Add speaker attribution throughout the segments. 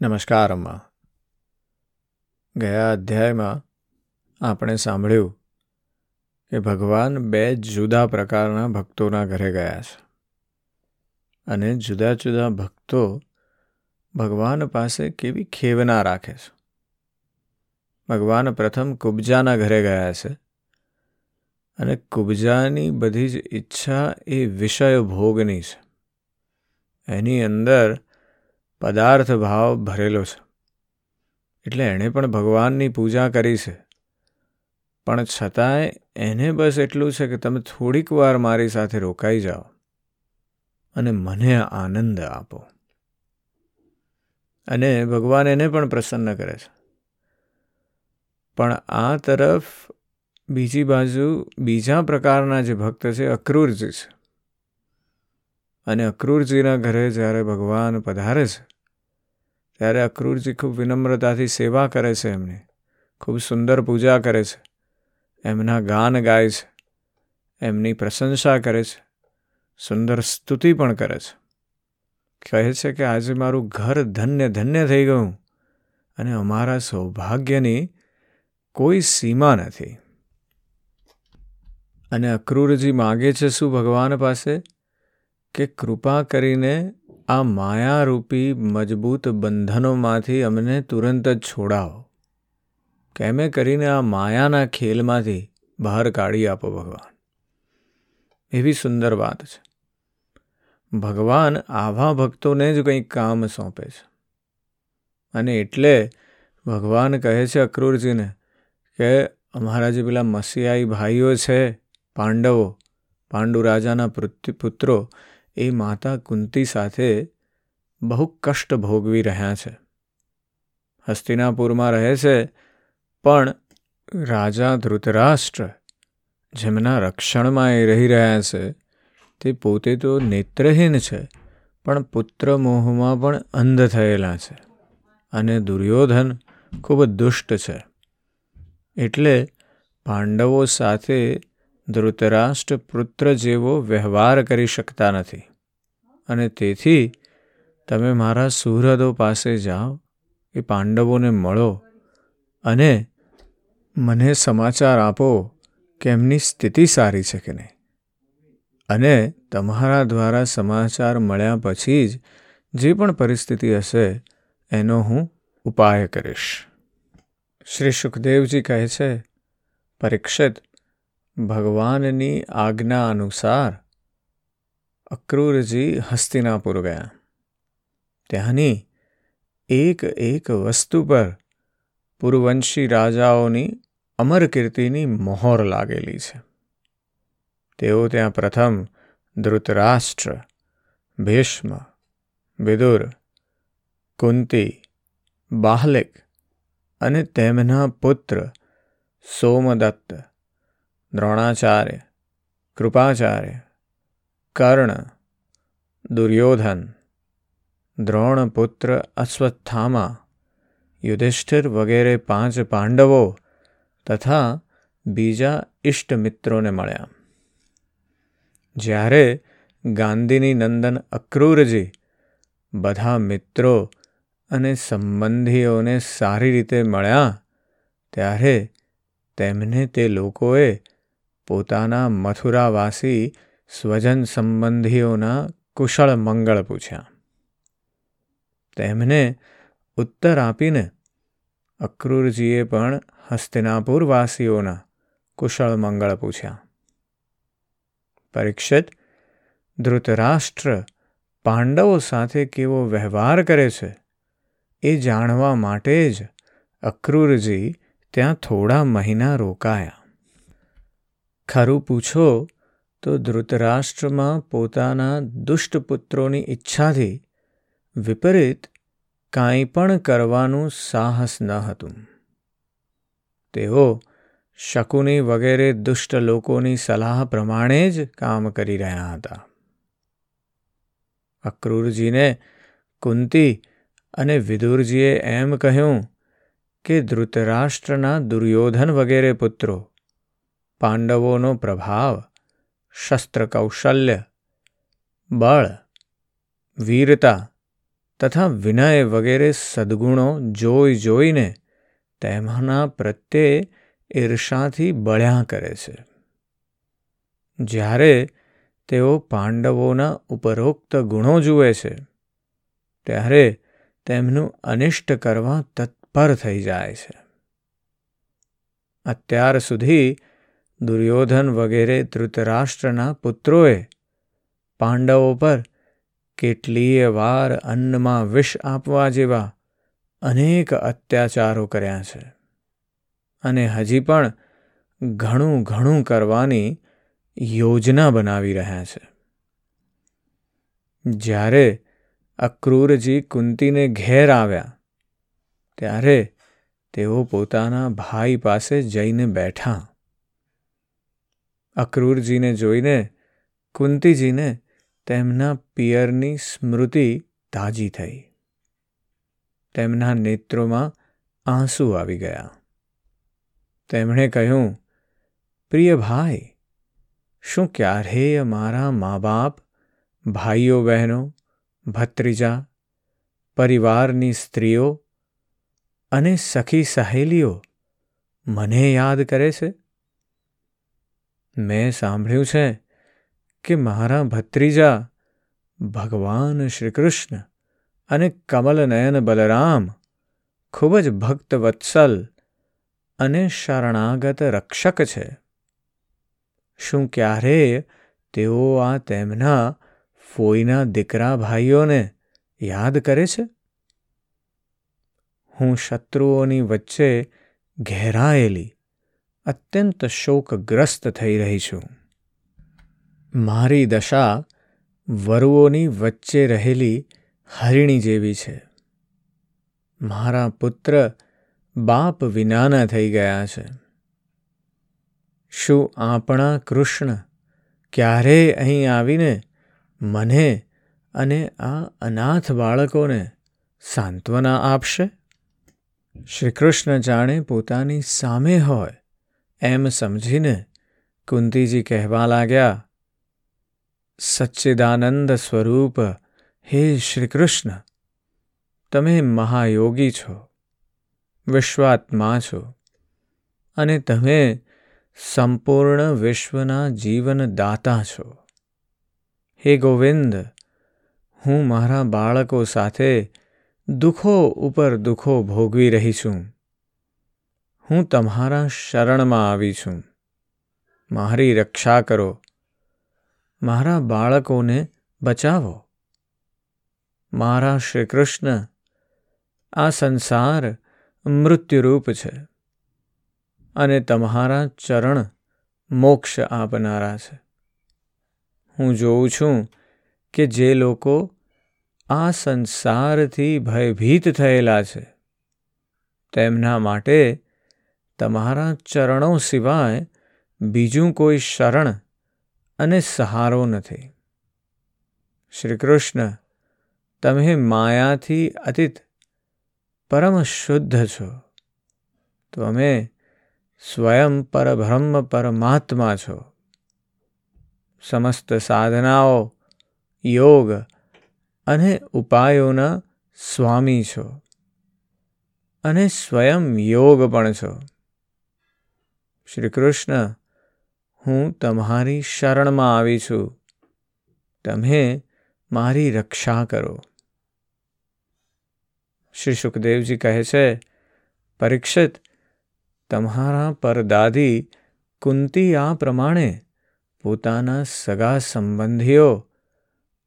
Speaker 1: નમસ્કાર અમ્મા ગયા અધ્યાયમાં આપણે સાંભળ્યું કે ભગવાન બે જુદા પ્રકારના ભક્તોના ઘરે ગયા છે. અને જુદા જુદા ભક્તો ભગવાન પાસે કેવી ખેવના રાખે છે. ભગવાન પ્રથમ કુબજાના ઘરે ગયા છે અને કુબજાની બધી જ ઈચ્છા એ વિષય ભોગની છે. એની અંદર પદાર્થ ભાવ ભરેલો છે. એટલે એણે પણ ભગવાનની પૂજા કરી છે. પણ છતાંય એને બસ એટલું છે કે તમે થોડીક વાર મારી સાથે રોકાઈ જાઓ અને મને આનંદ આપો. અને ભગવાન એને પણ પ્રસન્ન કરે છે. પણ આ તરફ બીજી બાજુ બીજા પ્રકારના જે ભક્ત છે અક્રૂરજી છે. અને અક્રૂરજીના ઘરે જ્યારે ભગવાન પધારે છે, ત્યારે અક્રૂરજી ખૂબ વિનમ્રતાથી સેવા કરે છે એમની. ખૂબ સુંદર પૂજા કરે છે. એમના ગાન ગાય છે. એમની પ્રશંસા કરે છે. સુંદર સ્તુતિ પણ કરે છે. કહે છે કે આજે મારું ઘર ધન્ય ધન્ય થઈ ગયું અને અમારા સૌભાગ્યની કોઈ સીમા નથી. અને અક્રૂરજી માગે છે શું ભગવાન પાસે? કે કૃપા કરીને આ માયારૂપી મજબૂત બંધનોમાંથી અમને તુરંત જ છોડાવો. કેમે કરીને આ માયાના ખેલમાંથી બહાર કાઢી આપો ભગવાન. એવી સુંદર વાત છે. ભગવાન આવા ભક્તોને જ કંઈક કામ સોંપે છે. અને એટલે ભગવાન કહે છે અક્રૂરજીને કે અમારા જે પેલા મસીહાઈ ભાઈઓ છે, પાંડવો પાંડુ રાજાના પુત્રો એ માતા કુંતી સાથે બહુ કષ્ટ ભોગવી રહ્યા છે. હસ્તિનાપુરમાં રહે છે, પણ રાજા ધૃતરાષ્ટ્ર જેમના રક્ષણમાં એ રહી રહ્યા છે, તે પોતે તો નેત્રહીન છે, પણ પુત્ર મોહમાં પણ અંધ થયેલા છે અને દુર્યોધન ખૂબ દુષ્ટ છે. એટલે પાંડવો સાથે ધૃતરાષ્ટ્ર પુત્ર જેવો વ્યવહાર કરી શકતા નથી. અને તેથી તમે મારા સુહૃદો પાસે જાઓ, એ પાંડવોને મળો અને મને સમાચાર આપો કે એમની સ્થિતિ સારી છે કે નહીં. અને તમારા દ્વારા સમાચાર મળ્યા પછી જ જે પણ પરિસ્થિતિ હશે, એનો હું ઉપાય કરીશ. શ્રી સુખદેવજી કહે છે, પરીક્ષિત ભગવાનની આજ્ઞા અનુસાર અક્રૂરજી હસ્તિનાપુર ગયા. ત્યાંની એક એક વસ્તુ પર પૂર્વવંશી રાજાઓની અમર કીર્તિની મોહર લાગેલી છે. તેઓ ત્યાં પ્રથમ ધૃતરાષ્ટ્ર, ભીષ્મ, વિદુર, કુંતી, બાહલિક અને તેમના પુત્ર સોમદત્ત દ્રોણાચાર્ય, કૃપાચાર્ય, કર્ણ, દુર્યોધન, દ્રોણપુત્ર અશ્વત્થામા, યુધિષ્ઠિર વગેરે પાંચ પાંડવો તથા બીજા ઇષ્ટ મિત્રોને મળ્યા. જ્યારે ગાંધીની નંદન અક્રૂરજી બધા મિત્રો અને સંબંધીઓને સારી રીતે મળ્યા, ત્યારે તેમને તે લોકોએ પોતાના મથુરાવાસી સ્વજન સંબંધીઓના કુશળ મંગળ પૂછ્યા. તેમને ઉત્તર આપીને અક્રૂરજીએ પણ હસ્તિનાપુરવાસીઓના કુશળ મંગળ પૂછ્યા. પરીક્ષિત ધૃતરાષ્ટ્ર પાંડવો સાથે કેવો વ્યવહાર કરે છે એ જાણવા માટે જ અક્રૂરજી ત્યાં થોડા મહિના રોકાયા. ખરું પૂછો તો ધૃતરાષ્ટ્રમાં પોતાના દુષ્ટ પુત્રોની ઈચ્છાથી વિપરીત કાંઈ પણ કરવાનું સાહસ ન હતું. તેઓ શકુની વગેરે દુષ્ટ લોકોની સલાહ પ્રમાણે જ કામ કરી રહ્યા હતા. અક્રૂરજીને કુંતી અને વિદુરજીએ એમ કહ્યું કે ધૃતરાષ્ટ્રના દુર્યોધન વગેરે પુત્રો પાંડવોનો પ્રભાવ શસ્ત્ર કૌશલ્ય બળ, વીરતા તથા વિનય વગેરે સદ્ગુણો જોઈ જોઈને તેમાંના પ્રત્યે ઈર્ષાથી બળ્યા કરે છે. જ્યારે તેઓ પાંડવોના ઉપરોક્ત ગુણો જુએ છે, ત્યારે તેમનું અનિષ્ટ કરવા તત્પર થઈ જાય છે. અત્યાર સુધી દુર્યોધન વગેરે ધૃતરાષ્ટ્રના પુત્રોએ પાંડવો પર કેટલીય વાર અન્નમાં વિષ આપવા જેવા અનેક અત્યાચારો કર્યા છે. અને હજી પણ ઘણું ઘણું કરવાની યોજના બનાવી રહ્યા છે. જ્યારે અક્રૂરજી કુંતીને ઘેર આવ્યા, ત્યારે તેઓ પોતાના ભાઈ પાસે જઈને બેઠા. અક્રૂરજીને જોઈને, કુંતીજીને તેમના પિયરની સ્મૃતિ તાજી થઈ. તેમના નેત્રોમાં આંસુ આવી ગયા. તેમણે કહ્યું, પ્રિય ભાઈ, શું ક્યારેય મારા મા બાપ ભાઈઓ, બહેનો, ભત્રીજા, પરિવારની સ્ત્રીઓ અને સખી સહેલીઓ મને યાદ કરે છે? મેં સાંભળ્યું છે કે મારા ભત્રીજા ભગવાન શ્રીકૃષ્ણ અને કમલનયન બલરામ ખૂબ જ ભક્ત વત્સલ અને શરણાગત રક્ષક છે. શું ક્યારેય તેઓ આ તેમના ફોઈના દીકરા ભાઈઓને યાદ કરે છે? હું શત્રુઓની વચ્ચે ઘેરાયેલી અત્યંત શોકગ્રસ્ત થઈ રહી છું. મારી દશા વરુઓની વચ્ચે રહેલી હરિણી જેવી છે. મારા પુત્ર બાપ વિનાના થઈ ગયા છે. શું આપણા કૃષ્ણ ક્યારેય અહીં આવીને મને અને આ અનાથ બાળકોને સાંત્વના આપશે? શ્રીકૃષ્ણ જાણે પોતાની સામે હોય એમ સમજીને કુંતીજી કહેવા લાગ્યા સચ્ચિદાનંદ સ્વરૂપ હે શ્રીકૃષ્ણ તમે મહાયોગી છો વિશ્વાત્મા છો અને તમે સંપૂર્ણ વિશ્વના જીવનદાતા છો હે ગોવિંદ હું મારા બાળકો સાથે દુઃખો ઉપર દુઃખો ભોગવી રહી છું હું તમારા શરણમાં આવી છું. મારી રક્ષા કરો. મારા બાળકોને બચાવો. મારા શ્રી કૃષ્ણ આ સંસાર મૃત્યુરૂપ છે અને તમારા ચરણ મોક્ષ આપનારા છે. હું જોઉં છું કે જે લોકો આ સંસારથી ભયભીત થયેલા છે, તેમના માટે તમારા ચરણો સિવાય બીજું કોઈ શરણ અને સહારો નથી. શ્રી કૃષ્ણ, તમે માયાથી અતીત પરમ શુદ્ધ છો. તમે સ્વયં પરબ્રહ્મ પરમાત્મા છો. સમસ્ત સાધનાઓ, યોગ અને ઉપાયોના સ્વામી છો. અને સ્વયં યોગ પણ છો. શ્રી કૃષ્ણ, હું તમારી શરણમાં આવી છું. તમે મારી રક્ષા કરો. શ્રી સુખદેવજી કહે છે, પરીક્ષિત, તમારા પરદાદી કુંતી આ પ્રમાણે પોતાના સગા સંબંધીઓ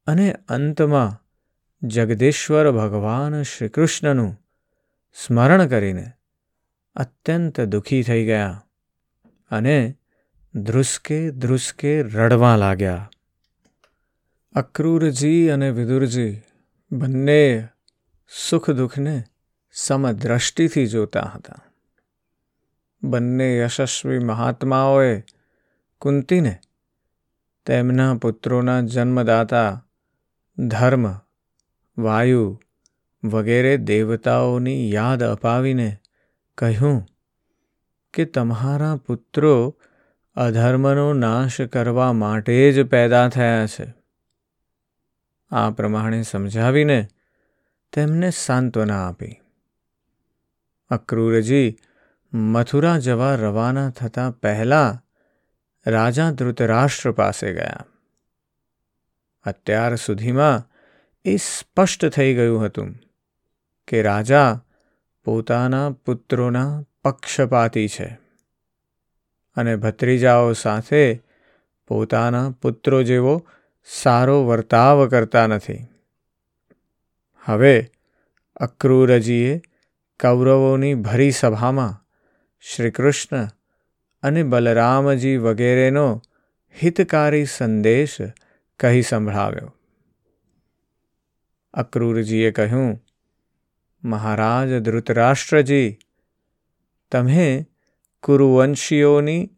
Speaker 1: અને અંતમાં જગદીશ્વર ભગવાન શ્રીકૃષ્ણનું સ્મરણ કરીને અત્યંત દુઃખી થઈ ગયા. અને ધ્રુસકે ધ્રુસકે રડવા લાગ્યા. અક્રૂરજી અને વિદુરજી બંને સુખ દુઃખને સમદ્રષ્ટિથી જોતા હતા. બંને યશસ્વી મહાત્માઓએ કુંતીને તેમના પુત્રોના જન્મદાતા, ધર્મ, વાયુ વગેરે દેવતાઓની યાદ અપાવીને કહ્યું કે તમારા પુત્રો અધર્મનો નાશ કરવા માટે જ પેદા થયા છે. આ પ્રમાણે સમજાવીને તેમને સાંત્વના આપી. અક્રૂરજી મથુરા જવા રવાના થતાં પહેલાં રાજા ધૃતરાષ્ટ્ર પાસે ગયા. અત્યાર સુધીમાં એ સ્પષ્ટ થઈ ગયું હતું કે રાજા પોતાના પુત્રોના પક્ષપાતી છે. અને ભત્રીજાઓ સાથે પોતાના પુત્રો જેવો સારો વર્તાવ કરતા નથી. હવે અક્રૂરજીએ કૌરવોની ભરી સભામાં શ્રીકૃષ્ણ અને બલરામજી વગેરેનો હિતકારી સંદેશ કહી સંભળાવ્યો. અક્રૂરજીએ કહ્યું, મહારાજ ધૃતરાષ્ટ્રજી તમે કુરુવંશીઓની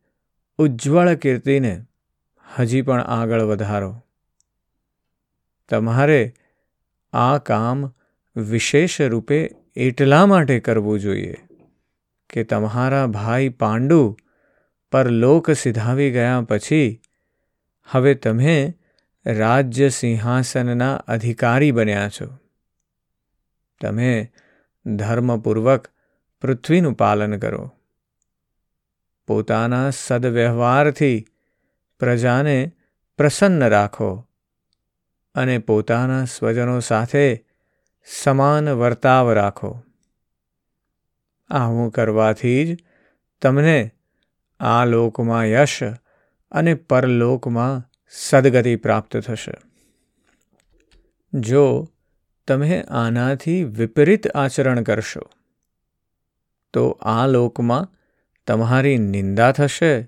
Speaker 1: ઉજ્જવળ કીર્તિને હજી પણ આગળ વધારો તમારે આ કામ વિશેષ રૂપે એટલા માટે કરવું જોઈએ કે તમારા ભાઈ પાંડુ પર લોક સિધાવી ગયા પછી હવે તમે રાજ્ય સિંહાસનના અધિકારી બન્યા છો તમે ધર્મપૂર્વક પૃથ્વીનું પાલન કરો. પોતાના સદવ્યવહારથી પ્રજાને પ્રસન્ન રાખો અને પોતાના સ્વજનો સાથે સમાન વર્તાવ રાખો. આવું કરવાથી જ તમને આ લોકમાં યશ અને પરલોકમાં સદગતિ પ્રાપ્ત થશે. જો તમે આનાથી વિપરીત આચરણ કરશો તો આ લોકમાં તમારી નિંદા થશે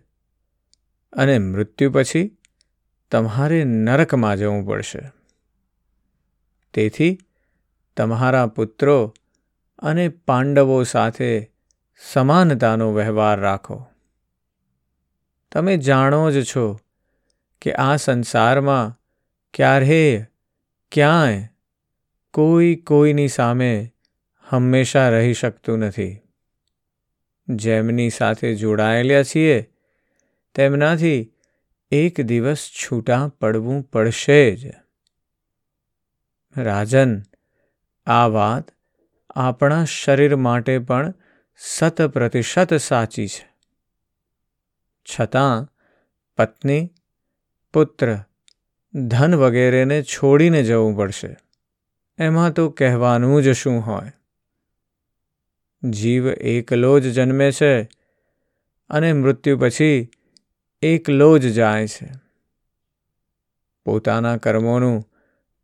Speaker 1: અને મૃત્યુ પછી તમારે નરકમાં જવું પડશે. તેથી તમારા પુત્રો અને પાંડવો સાથે સમાનતાનો વ્યવહાર રાખો. તમે જાણો જ છો કે આ સંસારમાં ક્યારેય, ક્યાંય કોઈ કોઈની સામે હંમેશા રહી શકતું નથી. જેમની સાથે જોડાયેલા છીએ, તેમનાથી એક દિવસ છૂટા પડવું પડશે જ. રાજન, આ વાત આપણા શરીર માટે પણ શત પ્રતિશત સાચી છે. છતાં, પત્ની, પુત્ર, ધન વગેરેને છોડીને જવું પડશે. એમાં તો કહેવાનું જ શું હોય? જીવ એકલો જ જન્મે છે અને મૃત્યુ પછી એકલો જ જાય છે. પોતાના કર્મોનું,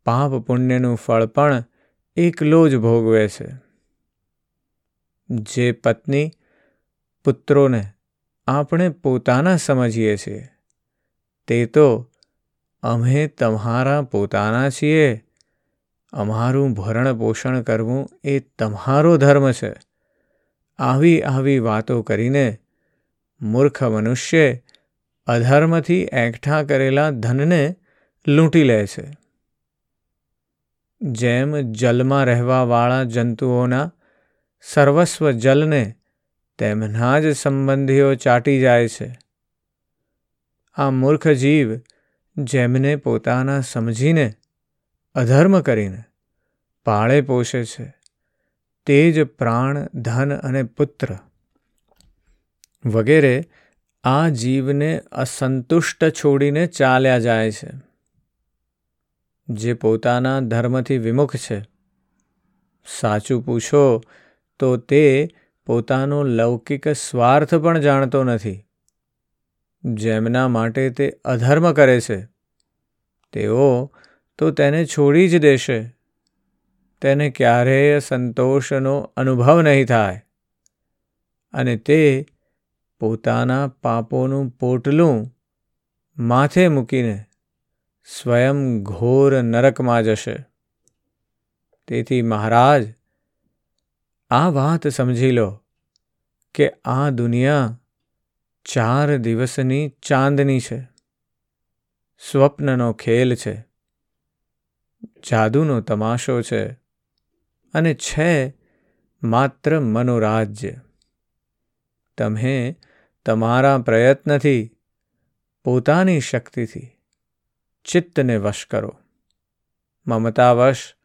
Speaker 1: પાપ પુણ્યનું ફળ પણ એકલો જ ભોગવે છે. જે પત્ની પુત્રોને આપણે પોતાના સમજીએ છીએ, તે તો અમે તમારા પોતાના છીએ. અમારું ભરણ પોષણ કરવું એ તમારો ધર્મ છે. આવી આવી વાતો કરીને મૂર્ખ મનુષ્ય અધર્મથી એકઠા કરેલા ધનને લૂંટી લે છે. જેમ જલમાં રહેવાવાળા જંતુઓના સર્વસ્વ જલને તેમના જ સંબંધીઓ ચાટી જાય છે. આ મૂર્ખ જીવ જેમને પોતાના સમજીને અધર્મ કરીને પાળે પોષે છે. તે જ પ્રાણ, ધન અને પુત્ર વગેરે આ જીવને અસંતુષ્ટ છોડીને ચાલ્યા જાય છે. જે પોતાના ધર્મથી વિમુખ છે. સાચું પૂછો તો તે પોતાનો લૌકિક સ્વાર્થ પણ જાણતો નથી. જેમના માટે તે અધર્મ કરે છે. તેઓ તો તેને છોડી જ દેશે. તેને ક્યારેય સંતોષનો અનુભવ નહીં થાય. અને તે પોતાના પાપોનું પોટલું માથે મૂકીને સ્વયં ઘોર નરકમાં જશે. તેથી મહારાજ, આ વાત સમજી લો કે આ દુનિયા ચાર દિવસની ચાંદની છે. સ્વપ્નનો ખેલ છે. જાદુનો તમાશો છે. અને છે માત્ર મનોરાજ્ય. તમે તમારા પ્રયત્નથી, પોતાની શક્તિથી, ચિત્તને વશ કરો. મમતાવશ,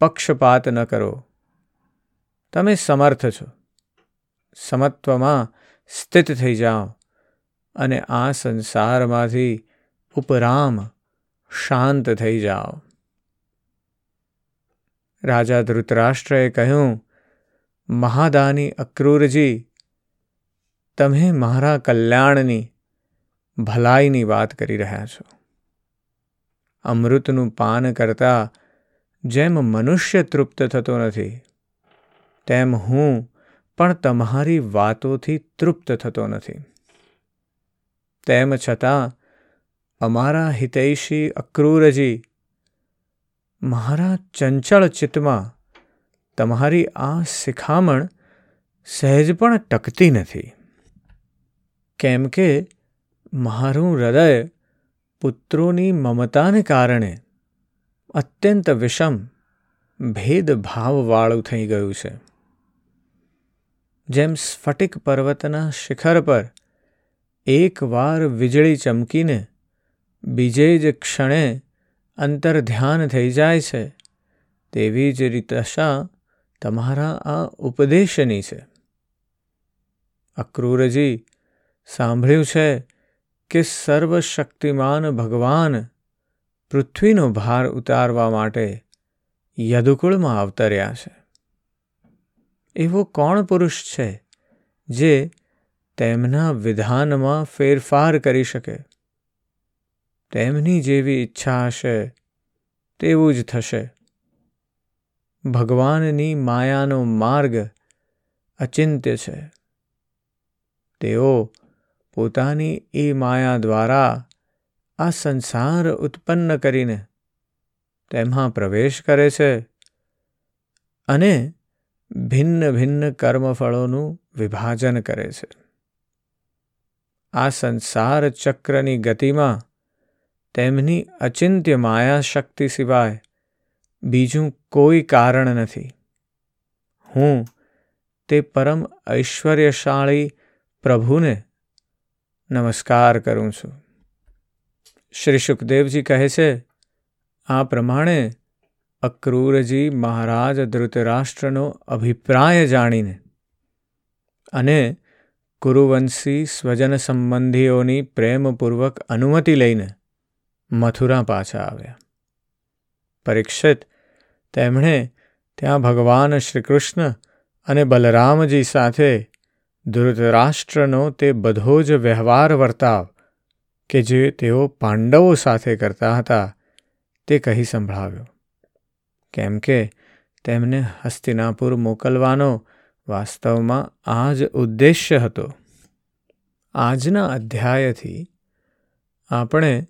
Speaker 1: પક્ષપાત ન કરો. તમે સમર્થ છો. સમત્વમાં સ્થિત થઈ જાઓ અને આ સંસારમાંથી ઉપરામ શાંત થઈ જાઓ. રાજા ધૃતરાષ્ટ્રએ કહ્યું, મહાદાની અક્રૂરજી, તમે મારા કલ્યાણની, ભલાઈની વાત કરી રહ્યા છો. અમૃતનું પાન કરતા જેમ મનુષ્ય તૃપ્ત થતો નથી, તેમ હું પણ તમારી વાતોથી તૃપ્ત થતો નથી. તેમ છતાં અમારા હિતૈષી અક્રૂરજી મારા ચંચળ ચિત્તમાં તમારી આ શિખામણ સહેજ પણ ટકતી નથી. કેમ કે મારું હૃદય પુત્રોની મમતાને કારણે અત્યંત વિષમ ભેદભાવવાળું થઈ ગયું છે. જેમ સ્ફટિક પર્વતના શિખર પર એકવાર વીજળી ચમકીને બીજે જ ક્ષણે અંતર ધ્યાન થઈ જાય છે. તેવી જ રીતશા તમારા આ ઉપદેશની છે. અક્રૂરજી, સાંભળ્યું છે કે સર્વશક્તિમાન ભગવાન પૃથ્વીનો ભાર ઉતારવા માટે યદુકુળમાં અવતર્યા છે. એવો કોણ પુરુષ છે જે તેમના વિધાનમાં ફેરફાર કરી શકે? તેમની જેવી ઈચ્છા હશે, તેવું જ થશે. ભગવાનની માયાનો માર્ગ અચિંત્ય છે. તેઓ પોતાની એ માયા દ્વારા આ સંસાર ઉત્પન્ન કરીને તેમાં પ્રવેશ કરે છે અને ભિન્ન ભિન્ન કર્મફળોનું વિભાજન કરે છે. આ સંસાર ચક્રની ગતિમાં તેમની અચિંત્ય માયા શક્તિ સિવાય બીજું કોઈ કારણ નથી. હું તે પરમ ઐશ્વર્યશાળી પ્રભુને નમસ્કાર કરું છું. શ્રી સુખદેવજી કહે છે, આ પ્રમાણે અક્રૂરજી મહારાજ ધૃતરાષ્ટ્રનો અભિપ્રાય જાણીને અને કુરુવંશી સ્વજન સંબંધીઓની પ્રેમપૂર્વક અનુમતિ લઈને મથુરા પાછા આવ્યા. પરીક્ષિત તેમણે ત્યાં ભગવાન શ્રીકૃષ્ણ અને બલરામજી સાથે ધૃતરાષ્ટ્રનો તે બધો જ વ્યવહાર વર્તાવ કે જે તેઓ પાંડવો સાથે કરતા હતા તે કહી સંભળાવ્યો. કેમ કે તેમને હસ્તિનાપુર મોકલવાનો વાસ્તવમાં આ જ ઉદ્દેશ્ય હતો. આજના અધ્યાયથી આપણે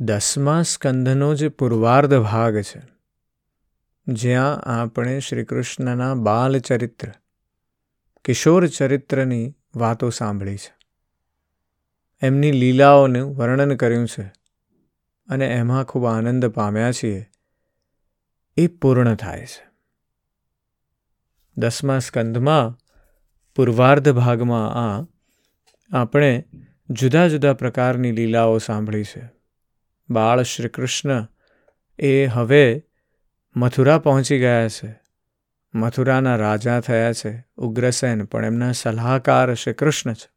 Speaker 1: દસમા સ્કંધનો જે પૂર્વાર્ધ ભાગ છે, જ્યાં આપણે શ્રી કૃષ્ણના બાલચરિત્ર, કિશોર ચરિત્રની વાતો સાંભળી છે. એમની લીલાઓનું વર્ણન કર્યું છે અને એમાં ખૂબ આનંદ પામ્યા છીએ. એ પૂર્ણ થાય છે. દસમા સ્કંધમાં પૂર્વાર્ધ ભાગમાં આ આપણે જુદા જુદા પ્રકારની લીલાઓ સાંભળી છે. બાળ શ્રી કૃષ્ણ એ હવે મથુરા પહોંચી ગયા છે. મથુરાના રાજા થયા છે ઉગ્રસેન, પણ એમના સલાહકાર શ્રી કૃષ્ણ છે.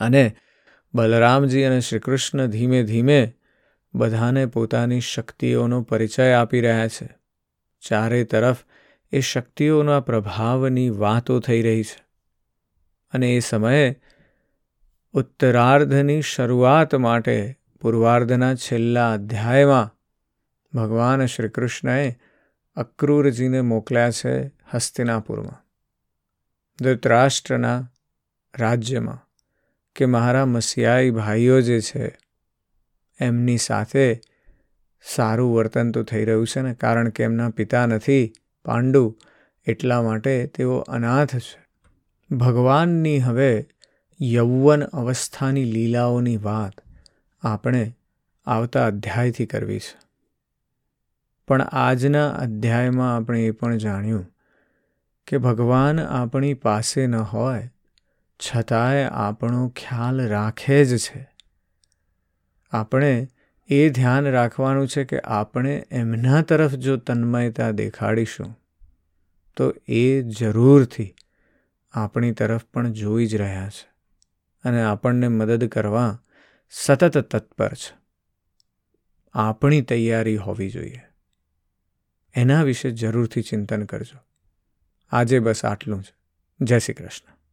Speaker 1: અને બલરામજી અને શ્રી કૃષ્ણ ધીમે ધીમે બધાને પોતાની શક્તિઓનો પરિચય આપી રહ્યા છે. ચારે તરફ એ શક્તિઓના પ્રભાવની વાતો થઈ રહી છે. અને એ સમયે ઉત્તરાર્ધની શરૂઆત માટે પૂર્વાર્ધના છેલ્લા અધ્યાયમાં ભગવાન શ્રી કૃષ્ણએ અક્રૂરજીને મોકલ્યા છે હસ્તિનાપુરમાં, ધૃતરાષ્ટ્રના રાજ્યમાં, કે મારા મસિયાઈ ભાઈઓ જે છે એમની સાથે સારું વર્તન તો થઈ રહ્યું છે ને, કારણ કે એમના પિતા નથી, પાંડુ એટલા માટે તેઓ અનાથ છે. ભગવાનની હવે યૌવન અવસ્થાની લીલાઓની વાત આપણે આવતા અધ્યાયથી કરવી છે. પણ આજના અધ્યાયમાં આપણે એ પણ જાણ્યું કે ભગવાન આપણી પાસે ન હોય, છતાંય આપણો ખ્યાલ રાખે જ છે. આપણે એ ધ્યાન રાખવાનું છે કે આપણે એમના તરફ જો તન્મયતા દેખાડીશું, તો એ જરૂરથી આપણી તરફ પણ જોઈ જ રહ્યા છે અને આપણને મદદ કરવા સતત તત્પર છે. આપણી તૈયારી હોવી જોઈએ. એના વિશે જરૂરથી ચિંતન કરજો. આજે બસ આટલું જ. જય શ્રી કૃષ્ણ.